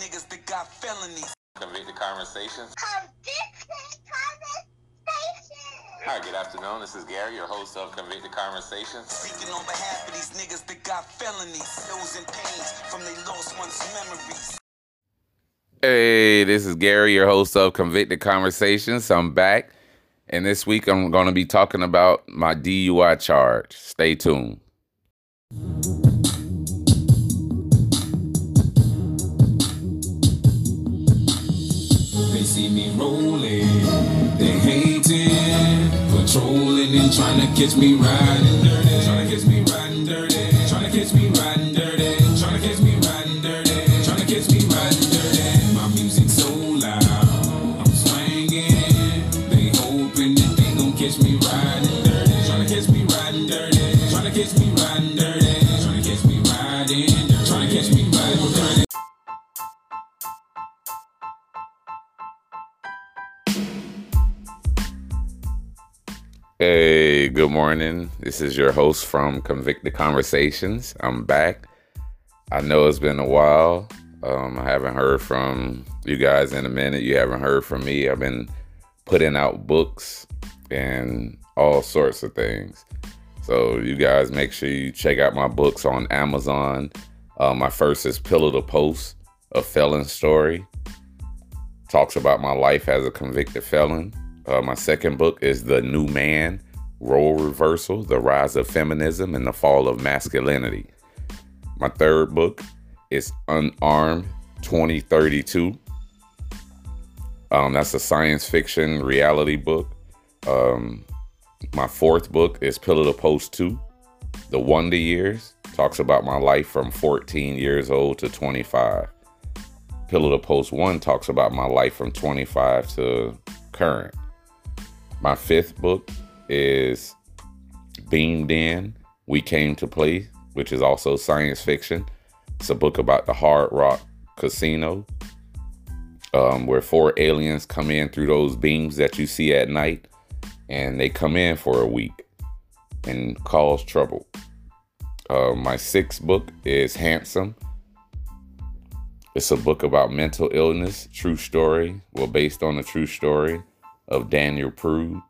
niggas that got felonies. Convicted Conversations. Convicted Conversation. Hi, good afternoon. This is Gary, your host of Convicted Conversations. Speaking on behalf of these niggas that got felonies. Those in pains from their lost ones' memories. Hey, this is Gary, your host of Convicted Conversations. I'm back, and this week I'm going to be talking about my DUI charge. Stay tuned. They see me rolling, they hating, patrolling and trying to catch me riding dirty, trying to catch me Hey, good morning. This is your host from Convicted Conversations. I'm back. I know it's been a while. Um, I haven't heard from you guys in a minute. You haven't heard from me. I've been putting out books and all sorts of things. So, you guys make sure you check out my books on Amazon. Uh, my first is Pillow to Post, a felon story. Talks about my life as a convicted felon. Uh, my second book is The New Man Role Reversal The Rise of Feminism and the Fall of Masculinity. My third book is Unarmed 2032. Um, that's a science fiction reality book. Um, my fourth book is Pillow to Post 2 The Wonder Years. Talks about my life from 14 years old to 25. Pillow to Post 1 talks about my life from 25 to current. My fifth book is Beamed In, We Came to Play, which is also science fiction. It's a book about the Hard Rock Casino, um, where four aliens come in through those beams that you see at night, and they come in for a week and cause trouble. Uh, my sixth book is Handsome. It's a book about mental illness, true story, well, based on a true story of Daniel Prude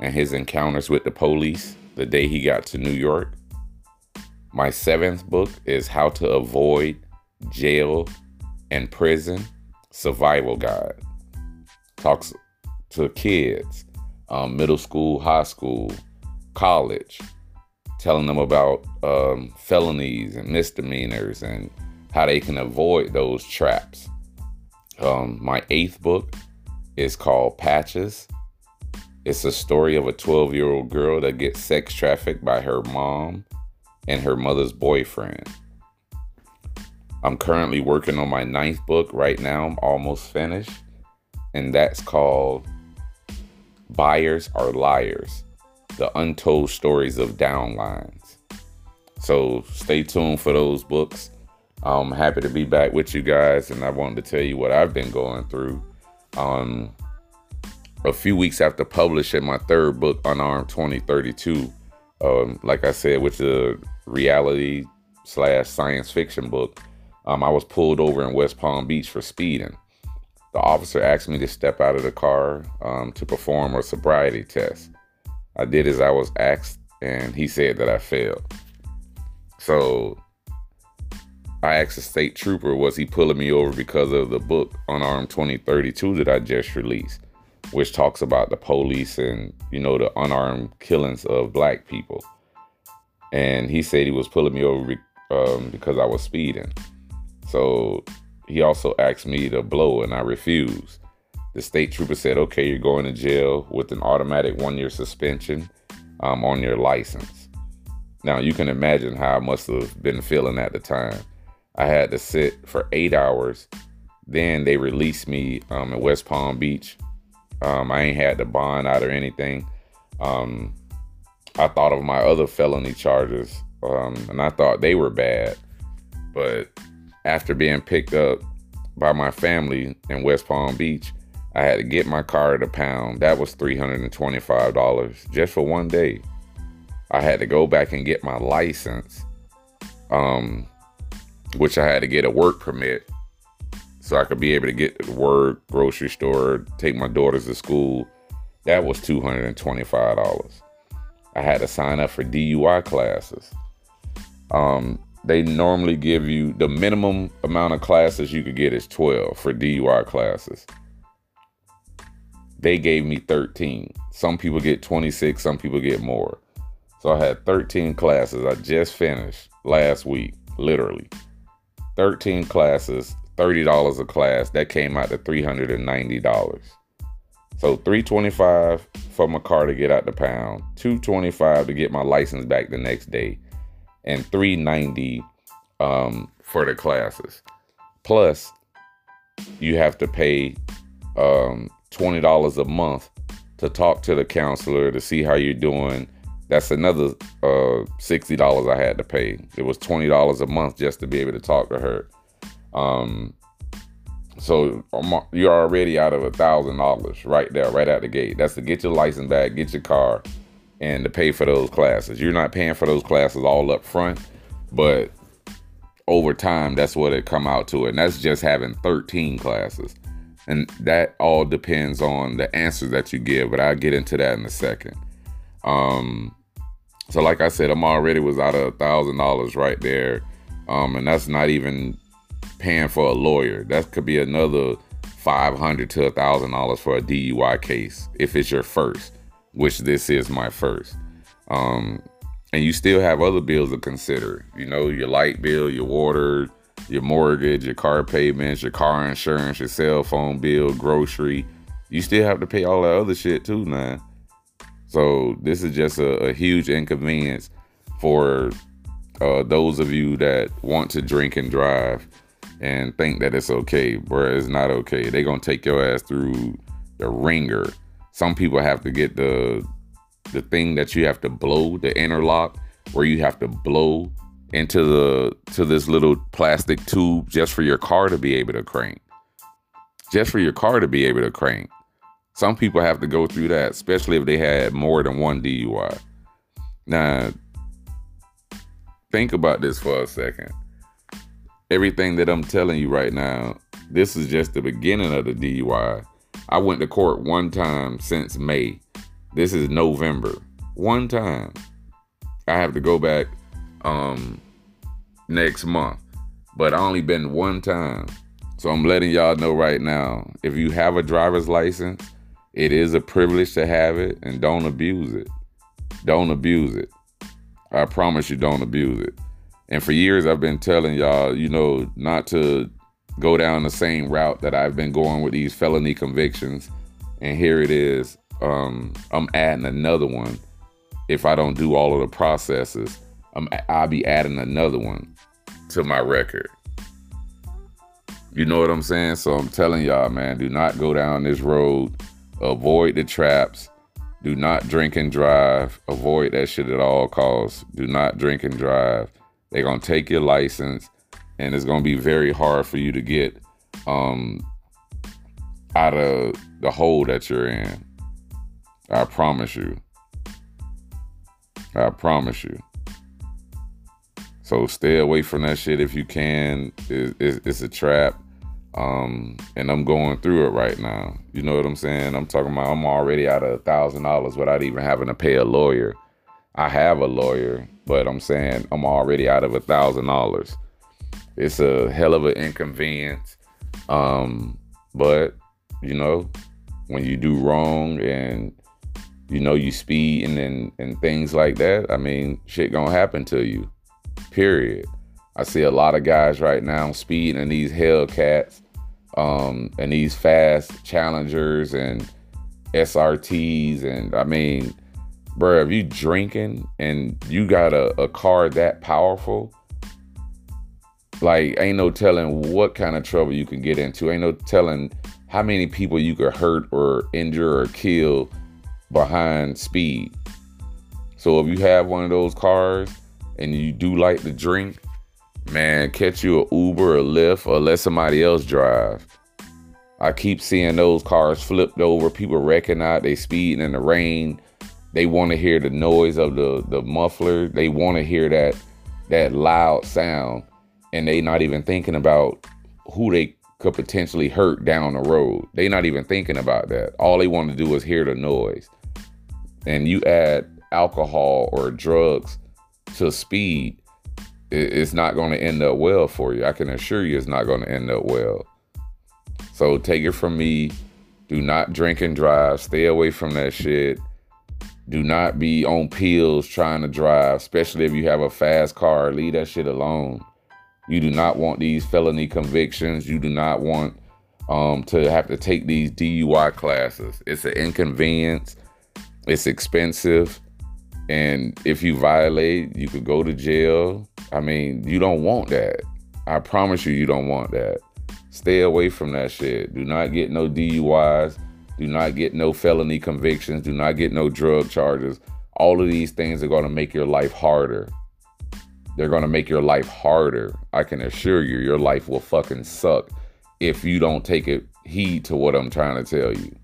and his encounters with the police the day he got to New York. My seventh book is How to Avoid Jail and Prison Survival Guide. Talks to kids, um, middle school, high school, college, telling them about um, felonies and misdemeanors and how they can avoid those traps. Um, my eighth book is called Patches. It's a story of a 12 year old girl that gets sex trafficked by her mom and her mother's boyfriend. I'm currently working on my ninth book right now. I'm almost finished. And that's called Buyers Are Liars The Untold Stories of Downlines. So stay tuned for those books. I'm happy to be back with you guys, and I wanted to tell you what I've been going through. Um, a few weeks after publishing my third book, Unarmed 2032, um, like I said, which is a reality slash science fiction book, um, I was pulled over in West Palm Beach for speeding. The officer asked me to step out of the car um, to perform a sobriety test. I did as I was asked, and he said that I failed. So I asked the state trooper, was he pulling me over because of the book Unarmed 2032 that I just released, which talks about the police and, you know, the unarmed killings of black people. And he said he was pulling me over um, because I was speeding. So he also asked me to blow, and I refused. The state trooper said, okay, you're going to jail with an automatic one year suspension um, on your license. Now, you can imagine how I must have been feeling at the time. I had to sit for eight hours. Then they released me um, in West Palm Beach. Um, I ain't had to bond out or anything. Um, I thought of my other felony charges, um, and I thought they were bad. But after being picked up by my family in West Palm Beach, I had to get my car at a pound. That was $325 just for one day. I had to go back and get my license, um, which I had to get a work permit so I could be able to get to work, grocery store, take my daughters to school. That was $225. I had to sign up for DUI classes. Um, they normally give you the minimum amount of classes you could get is 12 for DUI classes. They gave me 13. Some people get 26, some people get more. So I had 13 classes. I just finished last week, literally. 13 classes, $30 a class. That came out to $390. So 325 for my car to get out the pound, 225 to get my license back the next day, and 390 um, for the classes. Plus, you have to pay um, $20 a month to talk to the counselor to see how you're doing. That's another uh, $60 I had to pay. It was $20 a month just to be able to talk to her. Um, so you're already out of a thousand dollars right there, right out the gate. That's to get your license back, get your car, and to pay for those classes. You're not paying for those classes all up front, but over time, that's what it come out to, and that's just having 13 classes. And that all depends on the answers that you give, but I'll get into that in a second. Um, so like I said, I'm already was out of a thousand dollars right there. Um, and that's not even paying for a lawyer. That could be another five hundred to a thousand dollars for a DUI case if it's your first, which this is my first. Um, and you still have other bills to consider. You know, your light bill, your water, your mortgage, your car payments, your car insurance, your cell phone bill, grocery. You still have to pay all that other shit too, man. So this is just a, a huge inconvenience for uh, those of you that want to drink and drive and think that it's okay, bro. It's not okay. They're gonna take your ass through the wringer. Some people have to get the the thing that you have to blow, the interlock, where you have to blow into the to this little plastic tube just for your car to be able to crank. Just for your car to be able to crank. Some people have to go through that, especially if they had more than one DUI. Now, think about this for a second everything that I'm telling you right now, this is just the beginning of the DUI. I went to court one time since May. This is November. One time. I have to go back um next month. But I only been one time. So I'm letting y'all know right now, if you have a driver's license, it is a privilege to have it and don't abuse it. Don't abuse it. I promise you don't abuse it. And for years, I've been telling y'all, you know, not to go down the same route that I've been going with these felony convictions. And here it is. Um, I'm adding another one. If I don't do all of the processes, I'm, I'll be adding another one to my record. You know what I'm saying? So I'm telling y'all, man, do not go down this road. Avoid the traps. Do not drink and drive. Avoid that shit at all costs. Do not drink and drive. They're gonna take your license, and it's gonna be very hard for you to get um, out of the hole that you're in. I promise you. I promise you. So stay away from that shit if you can. It, it, it's a trap. Um, and I'm going through it right now. You know what I'm saying? I'm talking about I'm already out of a thousand dollars without even having to pay a lawyer. I have a lawyer, but I'm saying I'm already out of a thousand dollars. It's a hell of an inconvenience. Um, but you know, when you do wrong and you know you speed and, and and things like that, I mean, shit gonna happen to you. Period. I see a lot of guys right now speeding in these Hellcats, um, and these fast Challengers and SRTs, and I mean bro, if you drinking and you got a, a car that powerful, like ain't no telling what kind of trouble you can get into. Ain't no telling how many people you could hurt or injure or kill behind speed. So if you have one of those cars and you do like to drink, man, catch you a Uber or Lyft or let somebody else drive. I keep seeing those cars flipped over, people out, they speeding in the rain, they want to hear the noise of the the muffler. They want to hear that that loud sound, and they not even thinking about who they could potentially hurt down the road. They not even thinking about that. All they want to do is hear the noise. And you add alcohol or drugs to speed, it's not going to end up well for you. I can assure you it's not going to end up well. So take it from me. Do not drink and drive. Stay away from that shit. Do not be on pills trying to drive, especially if you have a fast car. Leave that shit alone. You do not want these felony convictions. You do not want um, to have to take these DUI classes. It's an inconvenience. It's expensive. And if you violate, you could go to jail. I mean, you don't want that. I promise you, you don't want that. Stay away from that shit. Do not get no DUIs. Do not get no felony convictions. Do not get no drug charges. All of these things are going to make your life harder. They're going to make your life harder. I can assure you, your life will fucking suck if you don't take it heed to what I'm trying to tell you.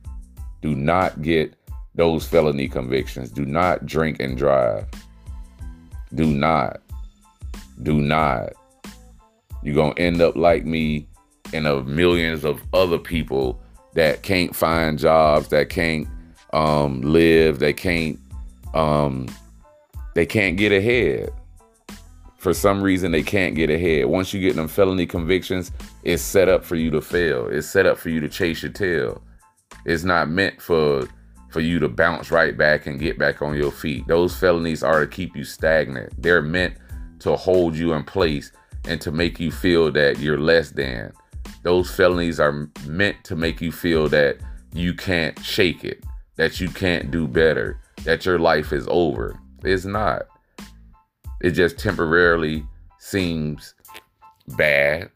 Do not get those felony convictions. Do not drink and drive. Do not. Do not. You're going to end up like me and of millions of other people that can't find jobs, that can't um, live, they can't um, they can't get ahead. For some reason, they can't get ahead. Once you get them felony convictions, it's set up for you to fail. It's set up for you to chase your tail. It's not meant for for you to bounce right back and get back on your feet. Those felonies are to keep you stagnant. They're meant to hold you in place and to make you feel that you're less than. Those felonies are meant to make you feel that you can't shake it, that you can't do better, that your life is over. It's not. It just temporarily seems bad.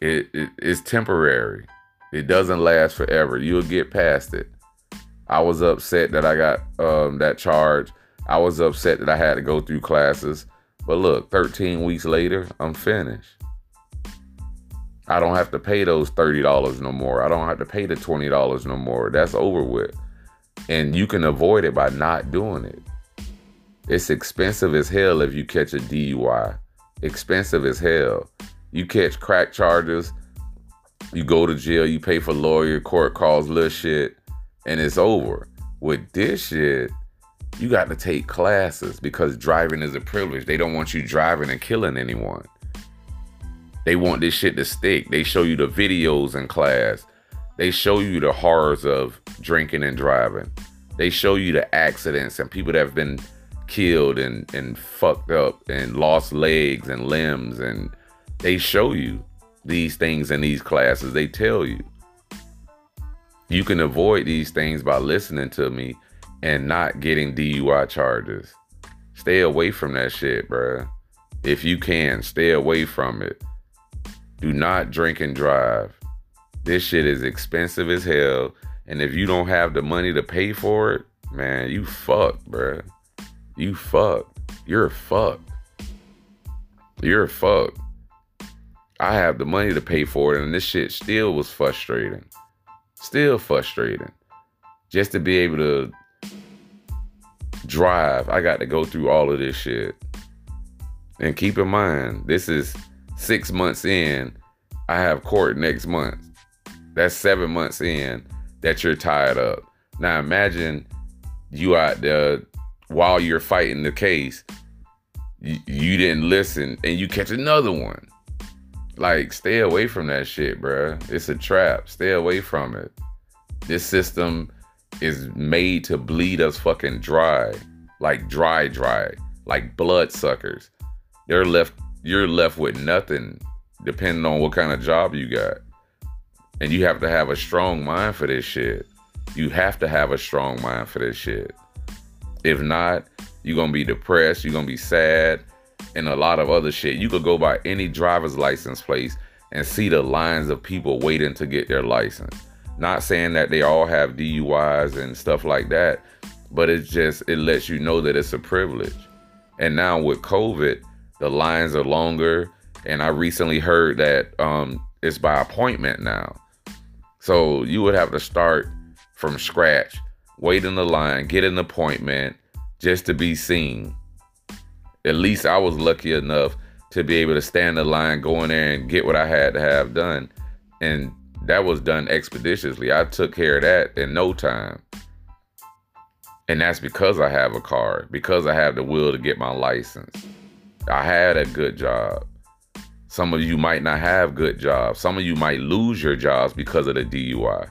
It, it, it's temporary. It doesn't last forever. You'll get past it. I was upset that I got um, that charge. I was upset that I had to go through classes. But look, 13 weeks later, I'm finished. I don't have to pay those $30 no more. I don't have to pay the $20 no more. That's over with. And you can avoid it by not doing it. It's expensive as hell if you catch a DUI. Expensive as hell. You catch crack charges, you go to jail, you pay for lawyer, court calls, little shit, and it's over. With this shit, you got to take classes because driving is a privilege. They don't want you driving and killing anyone. They want this shit to stick. They show you the videos in class. They show you the horrors of drinking and driving. They show you the accidents and people that have been killed and, and fucked up and lost legs and limbs. And they show you these things in these classes. They tell you. You can avoid these things by listening to me and not getting DUI charges. Stay away from that shit, bruh. If you can, stay away from it. Do not drink and drive. This shit is expensive as hell. And if you don't have the money to pay for it, man, you fucked, bruh. You fucked. You're fucked. You're fucked. I have the money to pay for it, and this shit still was frustrating. Still frustrating. Just to be able to drive, I got to go through all of this shit. And keep in mind, this is six months in, I have court next month. That's seven months in that you're tied up. Now imagine you out there while you're fighting the case, you, you didn't listen and you catch another one. Like, stay away from that shit, bruh. It's a trap. Stay away from it. This system is made to bleed us fucking dry. Like dry, dry. Like blood suckers. They're left you're left with nothing depending on what kind of job you got. And you have to have a strong mind for this shit. You have to have a strong mind for this shit. If not, you're gonna be depressed, you're gonna be sad, and a lot of other shit. You could go by any driver's license place and see the lines of people waiting to get their license. Not saying that they all have DUIs and stuff like that, but it's just it lets you know that it's a privilege. And now with COVID, the lines are longer. And I recently heard that um, it's by appointment now. So you would have to start from scratch, wait in the line, get an appointment just to be seen. At least I was lucky enough to be able to stand in line, go in there and get what I had to have done. And that was done expeditiously. I took care of that in no time. And that's because I have a car, because I have the will to get my license. I had a good job. Some of you might not have good jobs. Some of you might lose your jobs because of the DUI.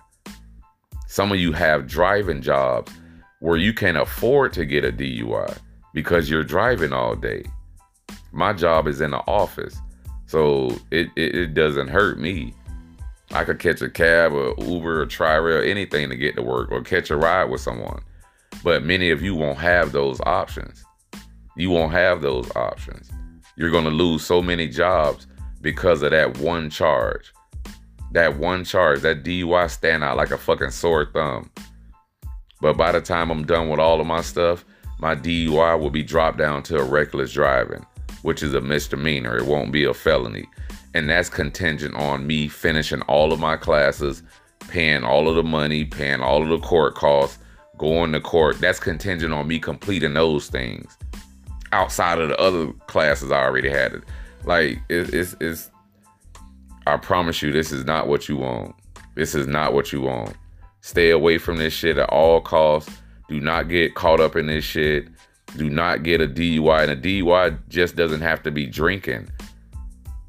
Some of you have driving jobs where you can't afford to get a DUI because you're driving all day. My job is in the office, so it, it, it doesn't hurt me. I could catch a cab or Uber or Tri-Rail, anything to get to work or catch a ride with someone. But many of you won't have those options. You won't have those options. You're going to lose so many jobs because of that one charge. That one charge, that DUI stand out like a fucking sore thumb. But by the time I'm done with all of my stuff, my DUI will be dropped down to a reckless driving, which is a misdemeanor. It won't be a felony. And that's contingent on me finishing all of my classes, paying all of the money, paying all of the court costs, going to court. That's contingent on me completing those things outside of the other classes I already had. It like it, it's it's. I promise you, this is not what you want. This is not what you want. Stay away from this shit at all costs. Do not get caught up in this shit. Do not get a DUI. And a DUI just doesn't have to be drinking.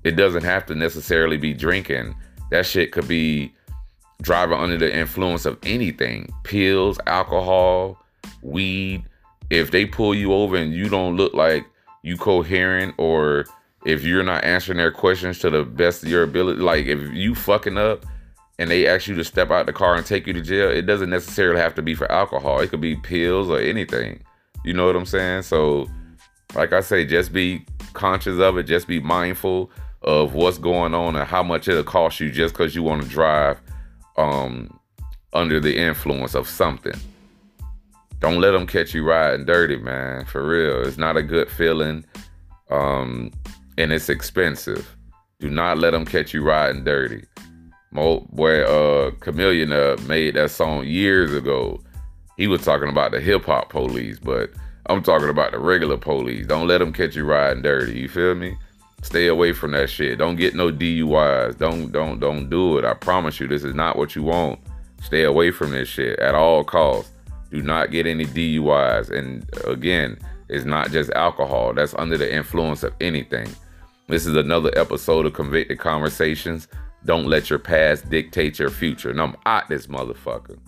It doesn't have to necessarily be drinking. That shit could be driving under the influence of anything pills, alcohol, weed. If they pull you over and you don't look like you coherent or if you're not answering their questions to the best of your ability, like if you fucking up and they ask you to step out the car and take you to jail, it doesn't necessarily have to be for alcohol. It could be pills or anything. You know what I'm saying? So, like I say, just be conscious of it. Just be mindful of what's going on and how much it'll cost you just because you want to drive um, under the influence of something. Don't let them catch you riding dirty, man. For real, it's not a good feeling. Um, and it's expensive. Do not let them catch you riding dirty. Mo, boy, uh, Chamillionaire uh, made that song years ago. He was talking about the hip hop police, but I'm talking about the regular police. Don't let them catch you riding dirty. You feel me? Stay away from that shit. Don't get no DUIs. Don't don't don't do it. I promise you, this is not what you want. Stay away from this shit at all costs. Do not get any DUIs. And again, it's not just alcohol. That's under the influence of anything. This is another episode of Convicted Conversations. Don't let your past dictate your future. And I'm out this motherfucker.